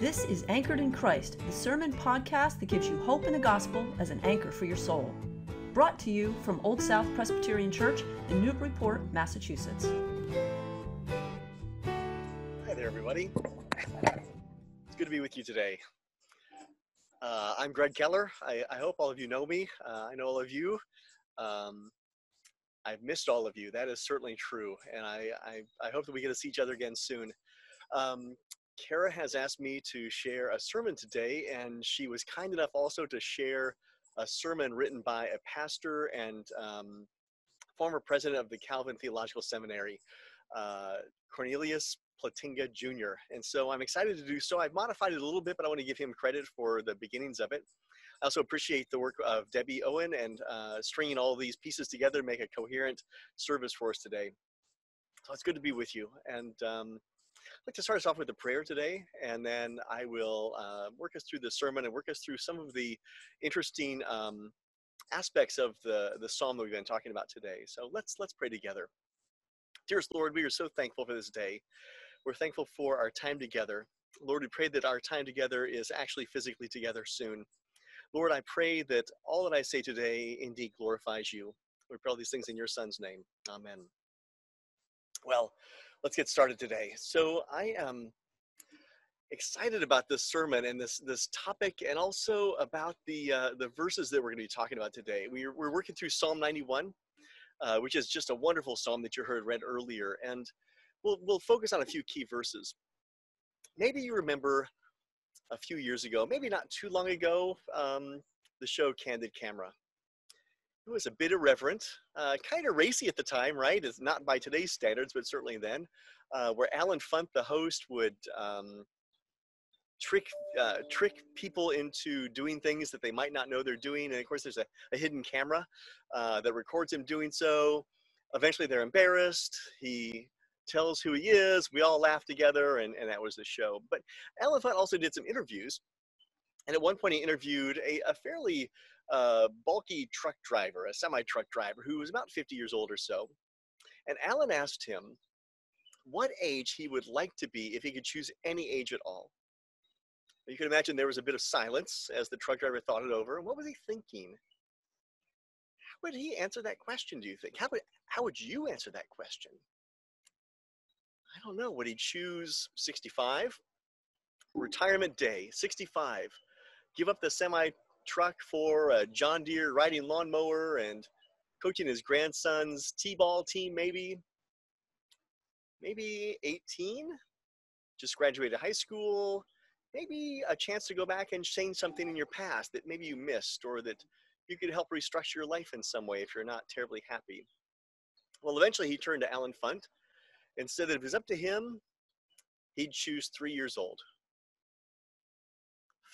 This is Anchored in Christ, the sermon podcast that gives you hope in the gospel as an anchor for your soul. Brought to you from Old South Presbyterian Church in Newburyport, Massachusetts. Hi there, everybody. It's good to be with you today. Uh, I'm Greg Keller. I, I, hope all of you know me. Uh, I know all of you. Um, I've missed all of you. That is certainly true. And I, I, I hope that we get to see each other again soon. Um, Sara has asked me to share a sermon today, and she was kind enough also to share a sermon written by a pastor and um, former president of the Calvin Theological Seminary, uh, Cornelius Plantinga Jr. And so I'm excited to do so. I've modified it a little bit, but I want to give him credit for the beginnings of it. I also appreciate the work of Debbie Owen and uh, stringing all these pieces together to make a coherent service for us today. So it's good to be with you. And um, I'd like to start us off with a prayer today, and then I will uh, work us through the sermon and work us through some of the interesting um, aspects of the, the psalm that we've been talking about today. So let's let's pray together. Dearest Lord, we are so thankful for this day. We're thankful for our time together. Lord, we pray that our time together is actually physically together soon. Lord, I pray that all that I say today indeed glorifies you. We pray all these things in your Son's name. Amen. Well, let's get started today. So I am excited about this sermon and this this topic, and also about the uh, the verses that we're going to be talking about today. We're we're working through Psalm 91, uh, which is just a wonderful psalm that you heard read earlier, and we'll we'll focus on a few key verses. Maybe you remember a few years ago, maybe not too long ago, um, the show Candid Camera it was a bit irreverent, uh, kind of racy at the time, right? It's not by today's standards, but certainly then, uh, where Allen Funt, the host, would um, trick uh, trick people into doing things that they might not know they're doing. And of course, there's a, a hidden camera uh, that records him doing so. Eventually, they're embarrassed. He tells who he is. We all laugh together, and, and that was the show. But Allen Funt also did some interviews. And at one point, he interviewed a, a fairly a bulky truck driver, a semi truck driver, who was about 50 years old or so. And Alan asked him what age he would like to be if he could choose any age at all. You can imagine there was a bit of silence as the truck driver thought it over. What was he thinking? How would he answer that question, do you think? How would, how would you answer that question? I don't know. Would he choose 65? Retirement day, 65. Give up the semi truck for a John Deere riding lawnmower and coaching his grandson's t-ball team maybe maybe 18 just graduated high school. Maybe a chance to go back and change something in your past that maybe you missed or that you could help restructure your life in some way if you're not terribly happy. Well eventually he turned to Allen Funt. And said that if it was up to him he'd choose three years old.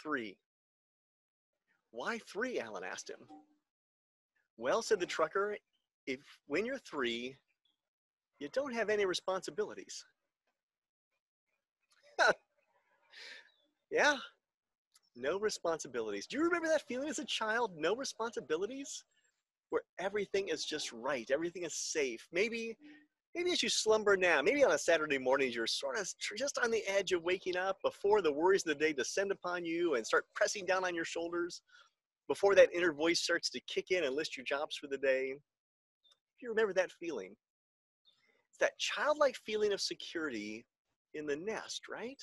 Three why three? Allen asked him. Well, said the trucker, if when you're three, you don't have any responsibilities. yeah, no responsibilities. Do you remember that feeling as a child? No responsibilities? Where everything is just right, everything is safe. Maybe maybe as you slumber now, maybe on a Saturday morning, you're sort of just on the edge of waking up before the worries of the day descend upon you and start pressing down on your shoulders, before that inner voice starts to kick in and list your jobs for the day. If you remember that feeling, it's that childlike feeling of security in the nest, right?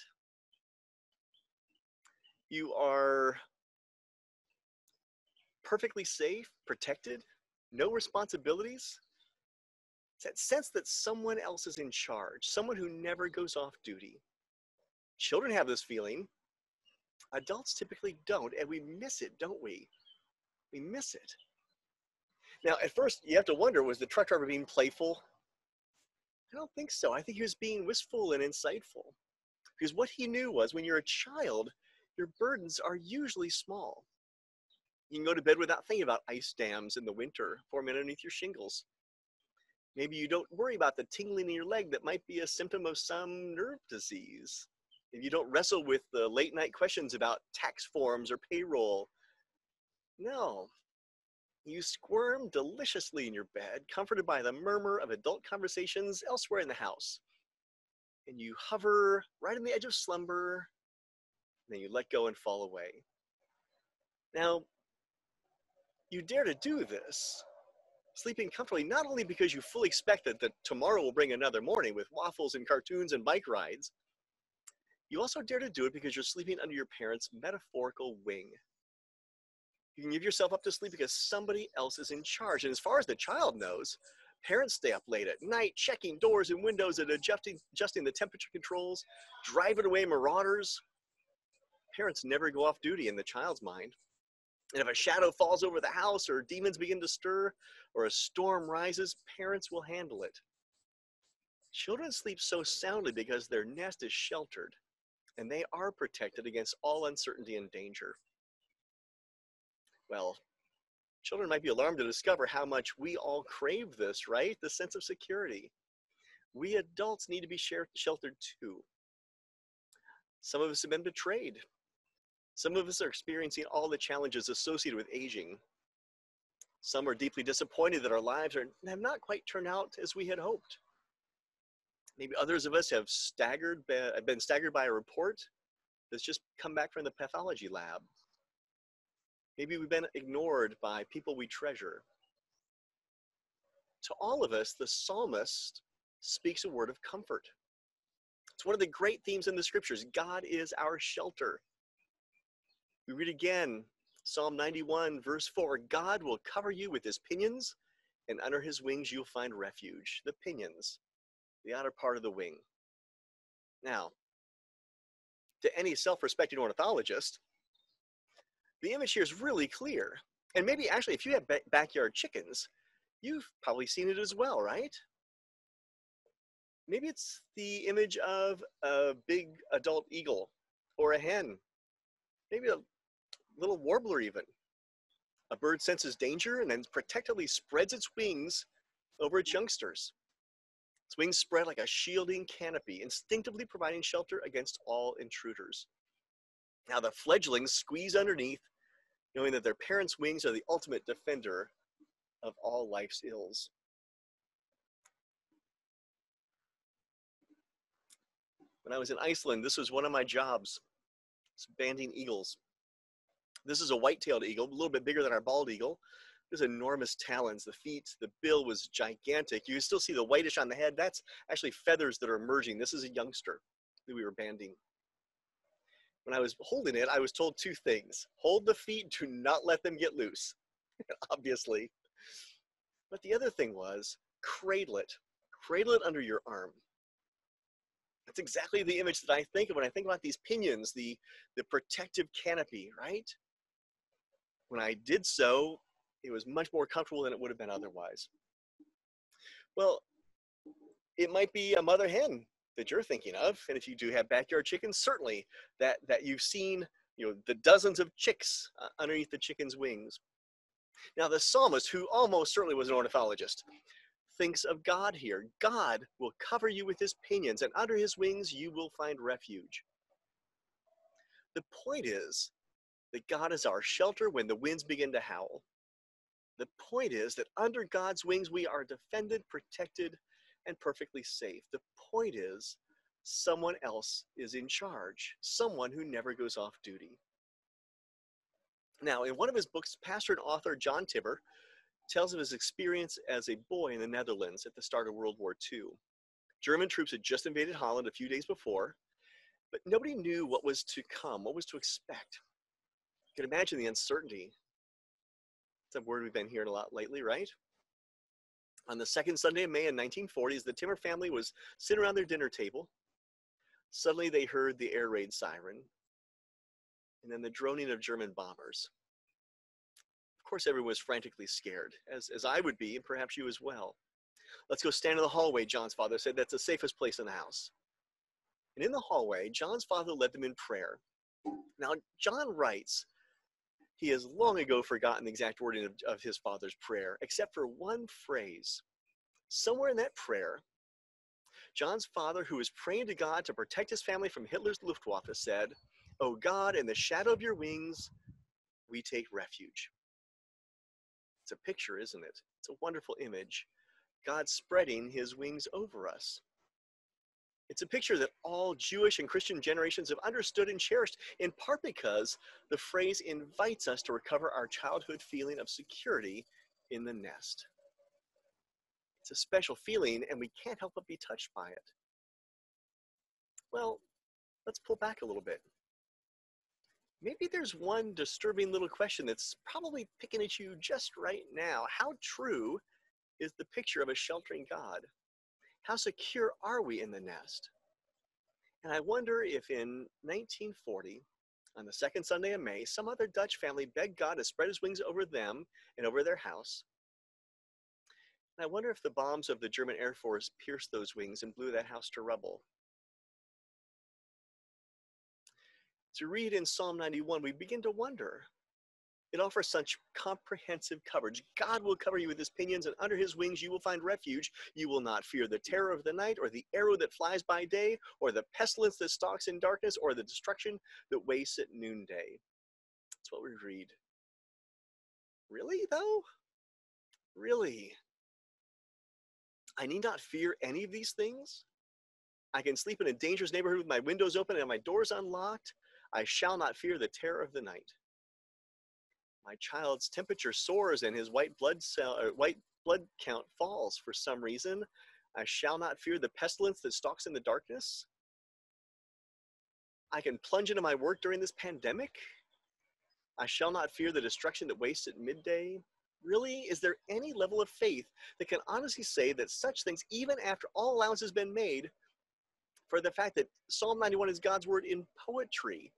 You are perfectly safe, protected, no responsibilities it's that sense that someone else is in charge, someone who never goes off duty. Children have this feeling. Adults typically don't, and we miss it, don't we? We miss it. Now, at first, you have to wonder was the truck driver being playful? I don't think so. I think he was being wistful and insightful. Because what he knew was when you're a child, your burdens are usually small. You can go to bed without thinking about ice dams in the winter forming underneath your shingles. Maybe you don't worry about the tingling in your leg that might be a symptom of some nerve disease. If you don't wrestle with the late night questions about tax forms or payroll. No. You squirm deliciously in your bed, comforted by the murmur of adult conversations elsewhere in the house. And you hover right on the edge of slumber, then you let go and fall away. Now, you dare to do this, sleeping comfortably, not only because you fully expect that, that tomorrow will bring another morning with waffles and cartoons and bike rides, you also dare to do it because you're sleeping under your parents' metaphorical wing. You can give yourself up to sleep because somebody else is in charge. And as far as the child knows, parents stay up late at night, checking doors and windows and adjusting, adjusting the temperature controls, driving away marauders. Parents never go off duty in the child's mind. And if a shadow falls over the house, or demons begin to stir, or a storm rises, parents will handle it. Children sleep so soundly because their nest is sheltered, and they are protected against all uncertainty and danger. Well, children might be alarmed to discover how much we all crave this, right? The sense of security. We adults need to be sheltered too. Some of us have been betrayed some of us are experiencing all the challenges associated with aging. Some are deeply disappointed that our lives are, have not quite turned out as we had hoped. Maybe others of us have staggered, been staggered by a report that's just come back from the pathology lab. Maybe we've been ignored by people we treasure. To all of us, the psalmist speaks a word of comfort. It's one of the great themes in the scriptures. God is our shelter. We read again Psalm 91, verse 4 God will cover you with his pinions, and under his wings you'll find refuge. The pinions, the outer part of the wing. Now, to any self respecting ornithologist, the image here is really clear. And maybe actually, if you have backyard chickens, you've probably seen it as well, right? Maybe it's the image of a big adult eagle or a hen, maybe a little warbler even. A bird senses danger and then protectively spreads its wings over its youngsters. Its wings spread like a shielding canopy, instinctively providing shelter against all intruders. Now the fledglings squeeze underneath, knowing that their parents' wings are the ultimate defender of all life's ills. When I was in Iceland, this was one of my jobs, banding eagles. This is a white-tailed eagle, a little bit bigger than our bald eagle. There's enormous talons. The feet, the bill was gigantic. You still see the whitish on the head. That's actually feathers that are emerging. This is a youngster that we were banding. When I was holding it, I was told two things. Hold the feet, do not let them get loose, obviously. But the other thing was cradle it. Cradle it under your arm. That's exactly the image that I think of when I think about these pinions, the, the protective canopy, right? When I did so, it was much more comfortable than it would have been otherwise. Well, it might be a mother hen that you're thinking of, and if you do have backyard chickens, certainly that that you've seen, you know, the dozens of chicks uh, underneath the chicken's wings. Now, the psalmist, who almost certainly was an ornithologist, thinks of God here. God will cover you with his pinions, and under his wings you will find refuge. The point is that God is our shelter when the winds begin to howl. The point is that under God's wings, we are defended, protected, and perfectly safe. The point is, someone else is in charge, someone who never goes off duty. Now, in one of his books, pastor and author John Timmer tells of his experience as a boy in the Netherlands at the start of World War II. German troops had just invaded Holland a few days before, but nobody knew what was to come, what was to expect can imagine the uncertainty. It's a word we've been hearing a lot lately, right? On the second Sunday of May in 1940s, the Timmer family was sitting around their dinner table. Suddenly they heard the air raid siren and then the droning of German bombers. Of course, everyone was frantically scared, as, as I would be, and perhaps you as well. Let's go stand in the hallway, John's father said. That's the safest place in the house. And in the hallway, John's father led them in prayer. Now, John writes he has long ago forgotten the exact wording of, of his father's prayer, except for one phrase. Somewhere in that prayer, John's father, who was praying to God to protect his family from Hitler's Luftwaffe, said, Oh God, in the shadow of your wings, we take refuge. It's a picture, isn't it? It's a wonderful image. God spreading his wings over us. It's a picture that all Jewish and Christian generations have understood and cherished, in part because the phrase invites us to recover our childhood feeling of security in the nest. It's a special feeling, and we can't help but be touched by it. Well, let's pull back a little bit. Maybe there's one disturbing little question that's probably picking at you just right now. How true is the picture of a sheltering God? How secure are we in the nest? And I wonder if in 1940, on the second Sunday of May, some other Dutch family begged God to spread his wings over them and over their house. And I wonder if the bombs of the German Air Force pierced those wings and blew that house to rubble. To read in Psalm 91, we begin to wonder it offers such comprehensive coverage. God will cover you with his pinions, and under his wings you will find refuge. You will not fear the terror of the night, or the arrow that flies by day, or the pestilence that stalks in darkness, or the destruction that wastes at noonday. That's what we read. Really, though? Really? I need not fear any of these things? I can sleep in a dangerous neighborhood with my windows open and my doors unlocked. I shall not fear the terror of the night my child's temperature soars and his white blood cell uh, white blood count falls for some reason. I shall not fear the pestilence that stalks in the darkness. I can plunge into my work during this pandemic. I shall not fear the destruction that wastes at midday. Really, is there any level of faith that can honestly say that such things, even after all allowance has been made for the fact that Psalm 91 is God's word in poetry,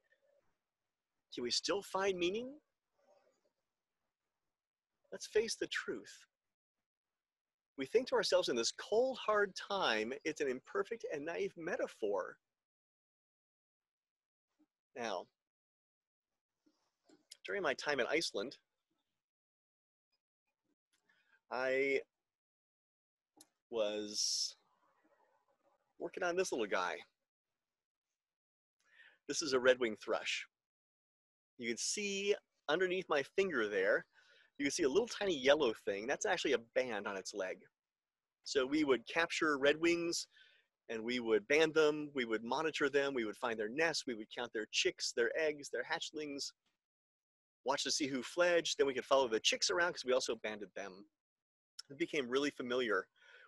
can we still find meaning let's face the truth. We think to ourselves in this cold, hard time, it's an imperfect and naive metaphor. Now, during my time in Iceland, I was working on this little guy. This is a red-winged thrush. You can see underneath my finger there, you can see a little tiny yellow thing. That's actually a band on its leg. So we would capture redwings and we would band them, we would monitor them, we would find their nests, we would count their chicks, their eggs, their hatchlings, watch to see who fledged, then we could follow the chicks around because we also banded them. It became really familiar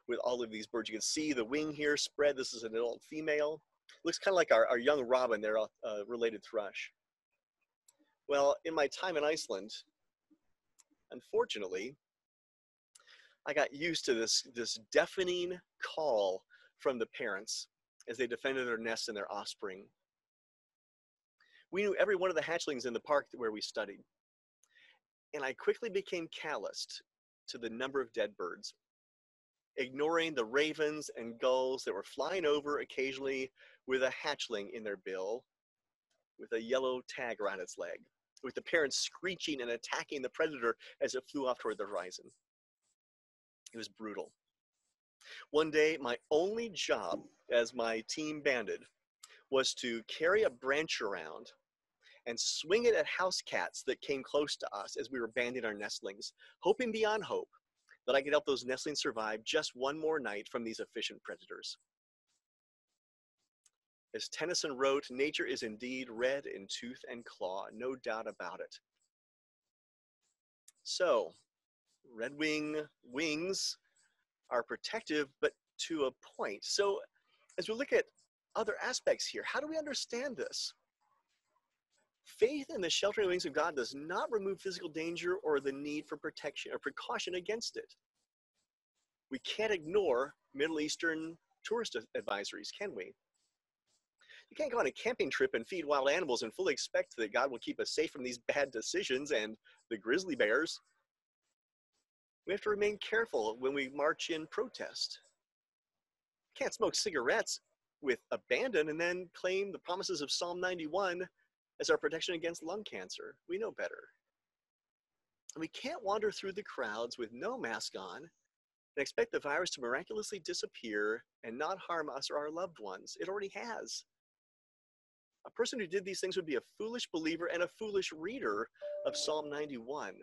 with all of these birds. You can see the wing here spread. This is an adult female. Looks kind of like our, our young robin, their uh, related thrush. Well, in my time in Iceland, Unfortunately, I got used to this, this deafening call from the parents as they defended their nests and their offspring. We knew every one of the hatchlings in the park where we studied. And I quickly became calloused to the number of dead birds, ignoring the ravens and gulls that were flying over occasionally with a hatchling in their bill with a yellow tag around its leg with the parents screeching and attacking the predator as it flew off toward the horizon. It was brutal. One day, my only job as my team banded was to carry a branch around and swing it at house cats that came close to us as we were banding our nestlings, hoping beyond hope that I could help those nestlings survive just one more night from these efficient predators. As Tennyson wrote, nature is indeed red in tooth and claw, no doubt about it. So, red wing wings are protective, but to a point. So, as we look at other aspects here, how do we understand this? Faith in the sheltering wings of God does not remove physical danger or the need for protection or precaution against it. We can't ignore Middle Eastern tourist advisories, can we? You can't go on a camping trip and feed wild animals and fully expect that God will keep us safe from these bad decisions and the grizzly bears. We have to remain careful when we march in protest. Can't smoke cigarettes with abandon and then claim the promises of Psalm 91 as our protection against lung cancer. We know better. And we can't wander through the crowds with no mask on and expect the virus to miraculously disappear and not harm us or our loved ones. It already has. A person who did these things would be a foolish believer and a foolish reader of Psalm 91.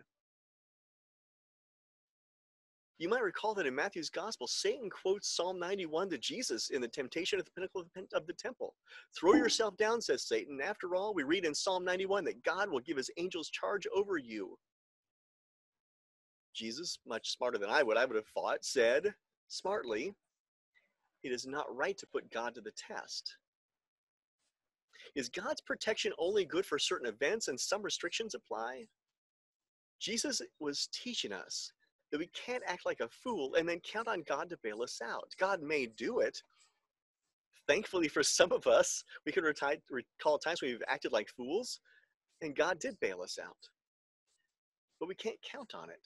You might recall that in Matthew's gospel, Satan quotes Psalm 91 to Jesus in the temptation at the pinnacle of the temple. Throw yourself down, says Satan. After all, we read in Psalm 91 that God will give his angels charge over you. Jesus, much smarter than I would, I would have thought, said smartly, It is not right to put God to the test. Is God's protection only good for certain events and some restrictions apply? Jesus was teaching us that we can't act like a fool and then count on God to bail us out. God may do it. Thankfully, for some of us, we can recall times when we've acted like fools, and God did bail us out. But we can't count on it.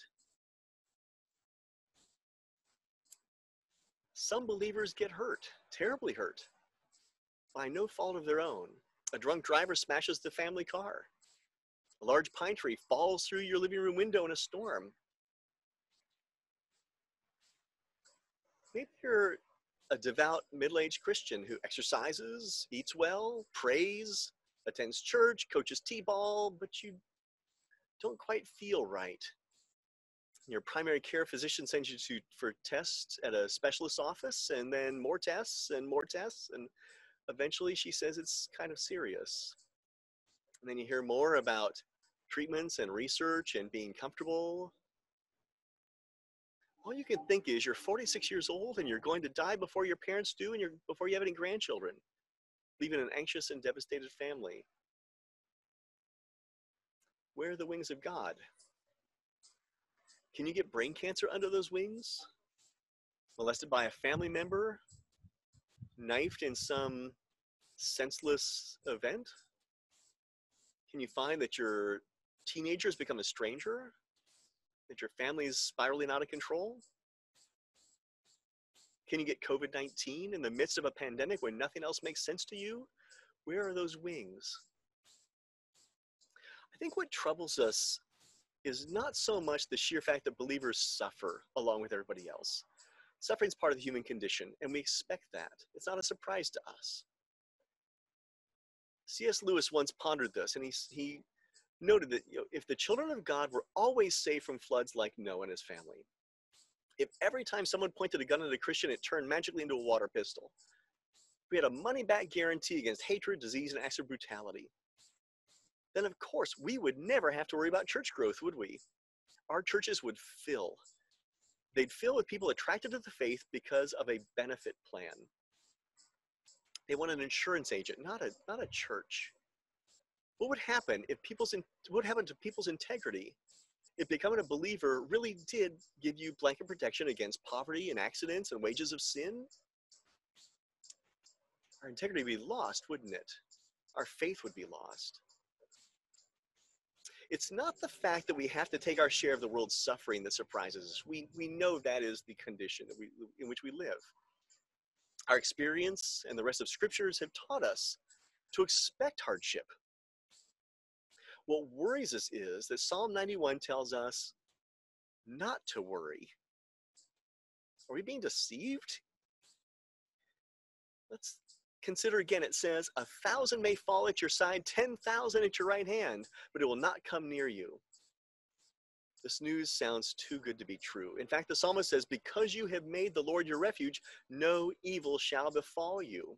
Some believers get hurt, terribly hurt, by no fault of their own. A drunk driver smashes the family car. A large pine tree falls through your living room window in a storm. maybe you're a devout middle-aged Christian who exercises, eats well, prays, attends church, coaches t-ball, but you don't quite feel right. Your primary care physician sends you to for tests at a specialist office and then more tests and more tests and eventually she says it's kind of serious. And then you hear more about treatments and research and being comfortable all you can think is you're 46 years old and you're going to die before your parents do and you're before you have any grandchildren, leaving an anxious and devastated family. Where are the wings of God? Can you get brain cancer under those wings? Molested by a family member? Knifed in some senseless event? Can you find that your teenager has become a stranger? that your family is spiraling out of control? Can you get COVID 19 in the midst of a pandemic when nothing else makes sense to you? Where are those wings? I think what troubles us is not so much the sheer fact that believers suffer along with everybody else. Suffering is part of the human condition, and we expect that. It's not a surprise to us. C.S. Lewis once pondered this, and he, he noted that you know, if the children of God were always saved from floods like Noah and his family, if every time someone pointed a gun at a Christian, it turned magically into a water pistol, if we had a money back guarantee against hatred, disease, and acts of brutality, then of course we would never have to worry about church growth, would we? Our churches would fill. They'd fill with people attracted to the faith because of a benefit plan. They want an insurance agent, not a, not a church. What would happen if people's in, what happened to people's integrity if becoming a believer really did give you blanket protection against poverty and accidents and wages of sin? Our integrity would be lost, wouldn't it? Our faith would be lost. It's not the fact that we have to take our share of the world's suffering that surprises us. We, we know that is the condition that we, in which we live. Our experience and the rest of scriptures have taught us to expect hardship what worries us is that Psalm 91 tells us not to worry. Are we being deceived? Let's consider again. It says, A thousand may fall at your side, 10,000 at your right hand, but it will not come near you. This news sounds too good to be true. In fact, the psalmist says, Because you have made the Lord your refuge, no evil shall befall you.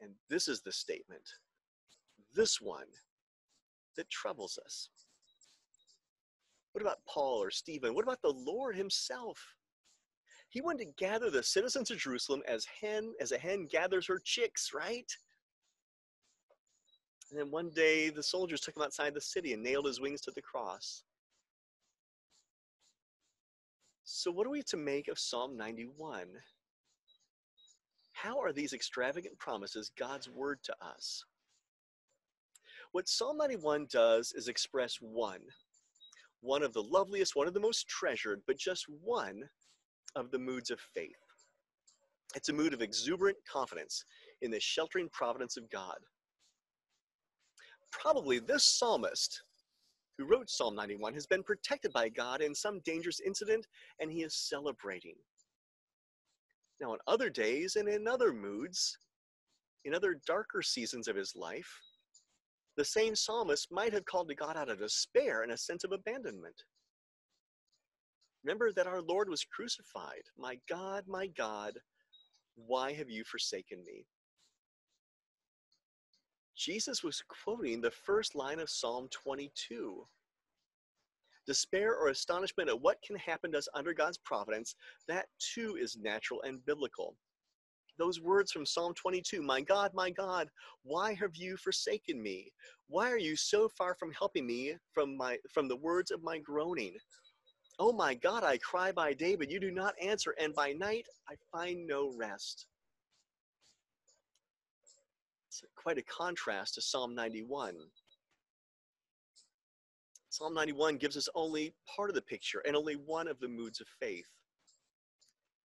And this is the statement. This one that troubles us? What about Paul or Stephen? What about the Lord himself? He wanted to gather the citizens of Jerusalem as hen as a hen gathers her chicks, right? And then one day the soldiers took him outside the city and nailed his wings to the cross. So what are we to make of Psalm 91? How are these extravagant promises God's word to us? What Psalm 91 does is express one, one of the loveliest, one of the most treasured, but just one of the moods of faith. It's a mood of exuberant confidence in the sheltering providence of God. Probably this psalmist who wrote Psalm 91 has been protected by God in some dangerous incident and he is celebrating. Now, on other days and in other moods, in other darker seasons of his life, the same psalmist might have called to God out of despair and a sense of abandonment. Remember that our Lord was crucified. My God, my God, why have you forsaken me? Jesus was quoting the first line of Psalm 22. Despair or astonishment at what can happen to us under God's providence, that too is natural and biblical. Those words from Psalm 22 My God, my God, why have you forsaken me? Why are you so far from helping me from, my, from the words of my groaning? Oh my God, I cry by day, but you do not answer, and by night I find no rest. It's quite a contrast to Psalm 91. Psalm 91 gives us only part of the picture and only one of the moods of faith.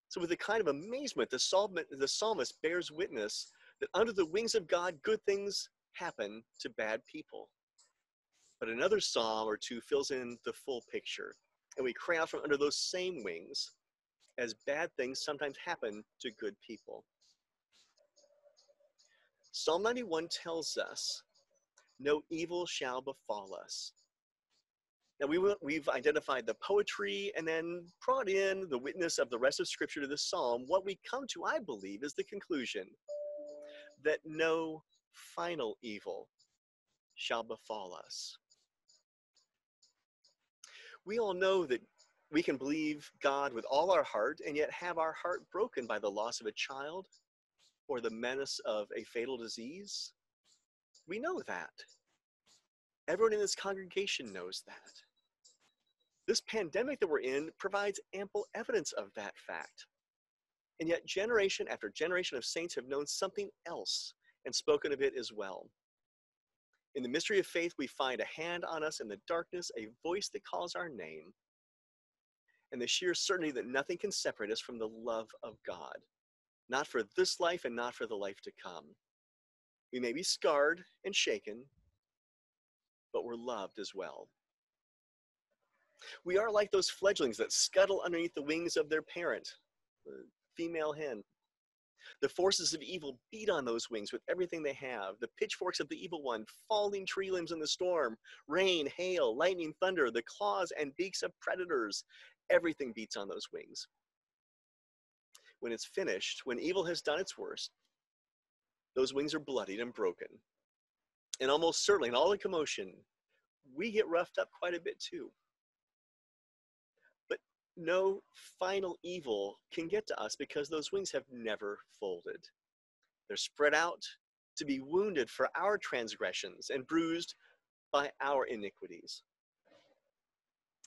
So, with a kind of amazement, the, psalmist bears witness that under the wings of God, good things happen to bad people. But another psalm or two fills in the full picture and we cry out from under those same wings as bad things sometimes happen to good people. Psalm 91 tells us, No evil shall befall us. Now, we, we've identified the poetry and then brought in the witness of the rest of Scripture to this psalm. What we come to, I believe, is the conclusion that no final evil shall befall us we all know that we can believe God with all our heart and yet have our heart broken by the loss of a child or the menace of a fatal disease. We know that. Everyone in this congregation knows that. This pandemic that we're in provides ample evidence of that fact. And yet, generation after generation of saints have known something else and spoken of it as well. In the mystery of faith, we find a hand on us in the darkness, a voice that calls our name, and the sheer certainty that nothing can separate us from the love of God, not for this life and not for the life to come. We may be scarred and shaken, but we're loved as well. We are like those fledglings that scuttle underneath the wings of their parent, the female hen, the forces of evil beat on those wings with everything they have. The pitchforks of the evil one, falling tree limbs in the storm, rain, hail, lightning, thunder, the claws and beaks of predators. Everything beats on those wings. When it's finished, when evil has done its worst, those wings are bloodied and broken. And almost certainly, in all the commotion, we get roughed up quite a bit too no final evil can get to us because those wings have never folded. They're spread out to be wounded for our transgressions and bruised by our iniquities.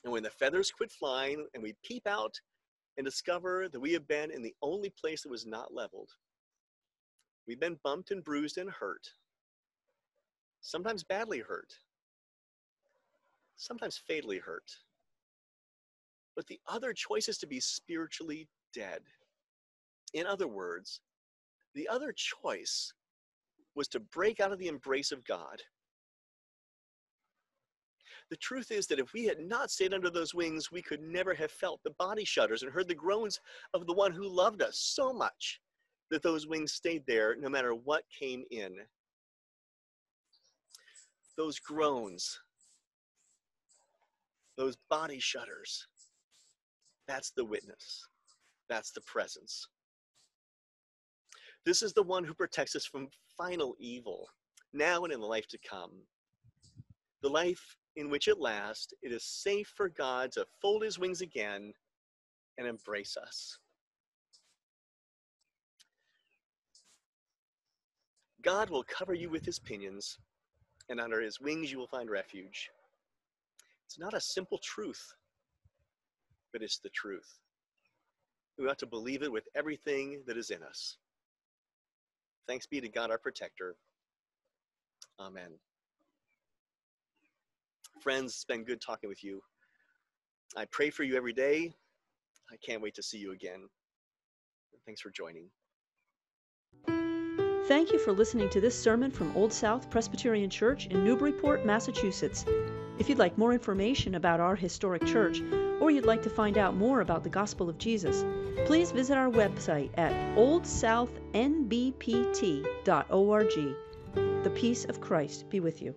And when the feathers quit flying and we peep out and discover that we have been in the only place that was not leveled, we've been bumped and bruised and hurt, sometimes badly hurt, sometimes fatally hurt. But the other choice is to be spiritually dead. In other words, the other choice was to break out of the embrace of God. The truth is that if we had not stayed under those wings, we could never have felt the body shudders and heard the groans of the one who loved us so much that those wings stayed there no matter what came in. Those groans, those body shudders, that's the witness. That's the presence. This is the one who protects us from final evil, now and in the life to come. The life in which at last it is safe for God to fold his wings again and embrace us. God will cover you with his pinions, and under his wings you will find refuge. It's not a simple truth but it's the truth. We ought to believe it with everything that is in us. Thanks be to God, our protector. Amen. Friends, it's been good talking with you. I pray for you every day. I can't wait to see you again. Thanks for joining. Thank you for listening to this sermon from Old South Presbyterian Church in Newburyport, Massachusetts. If you'd like more information about our historic church, or you'd like to find out more about the gospel of Jesus, please visit our website at oldsouthnbpt.org. The peace of Christ be with you.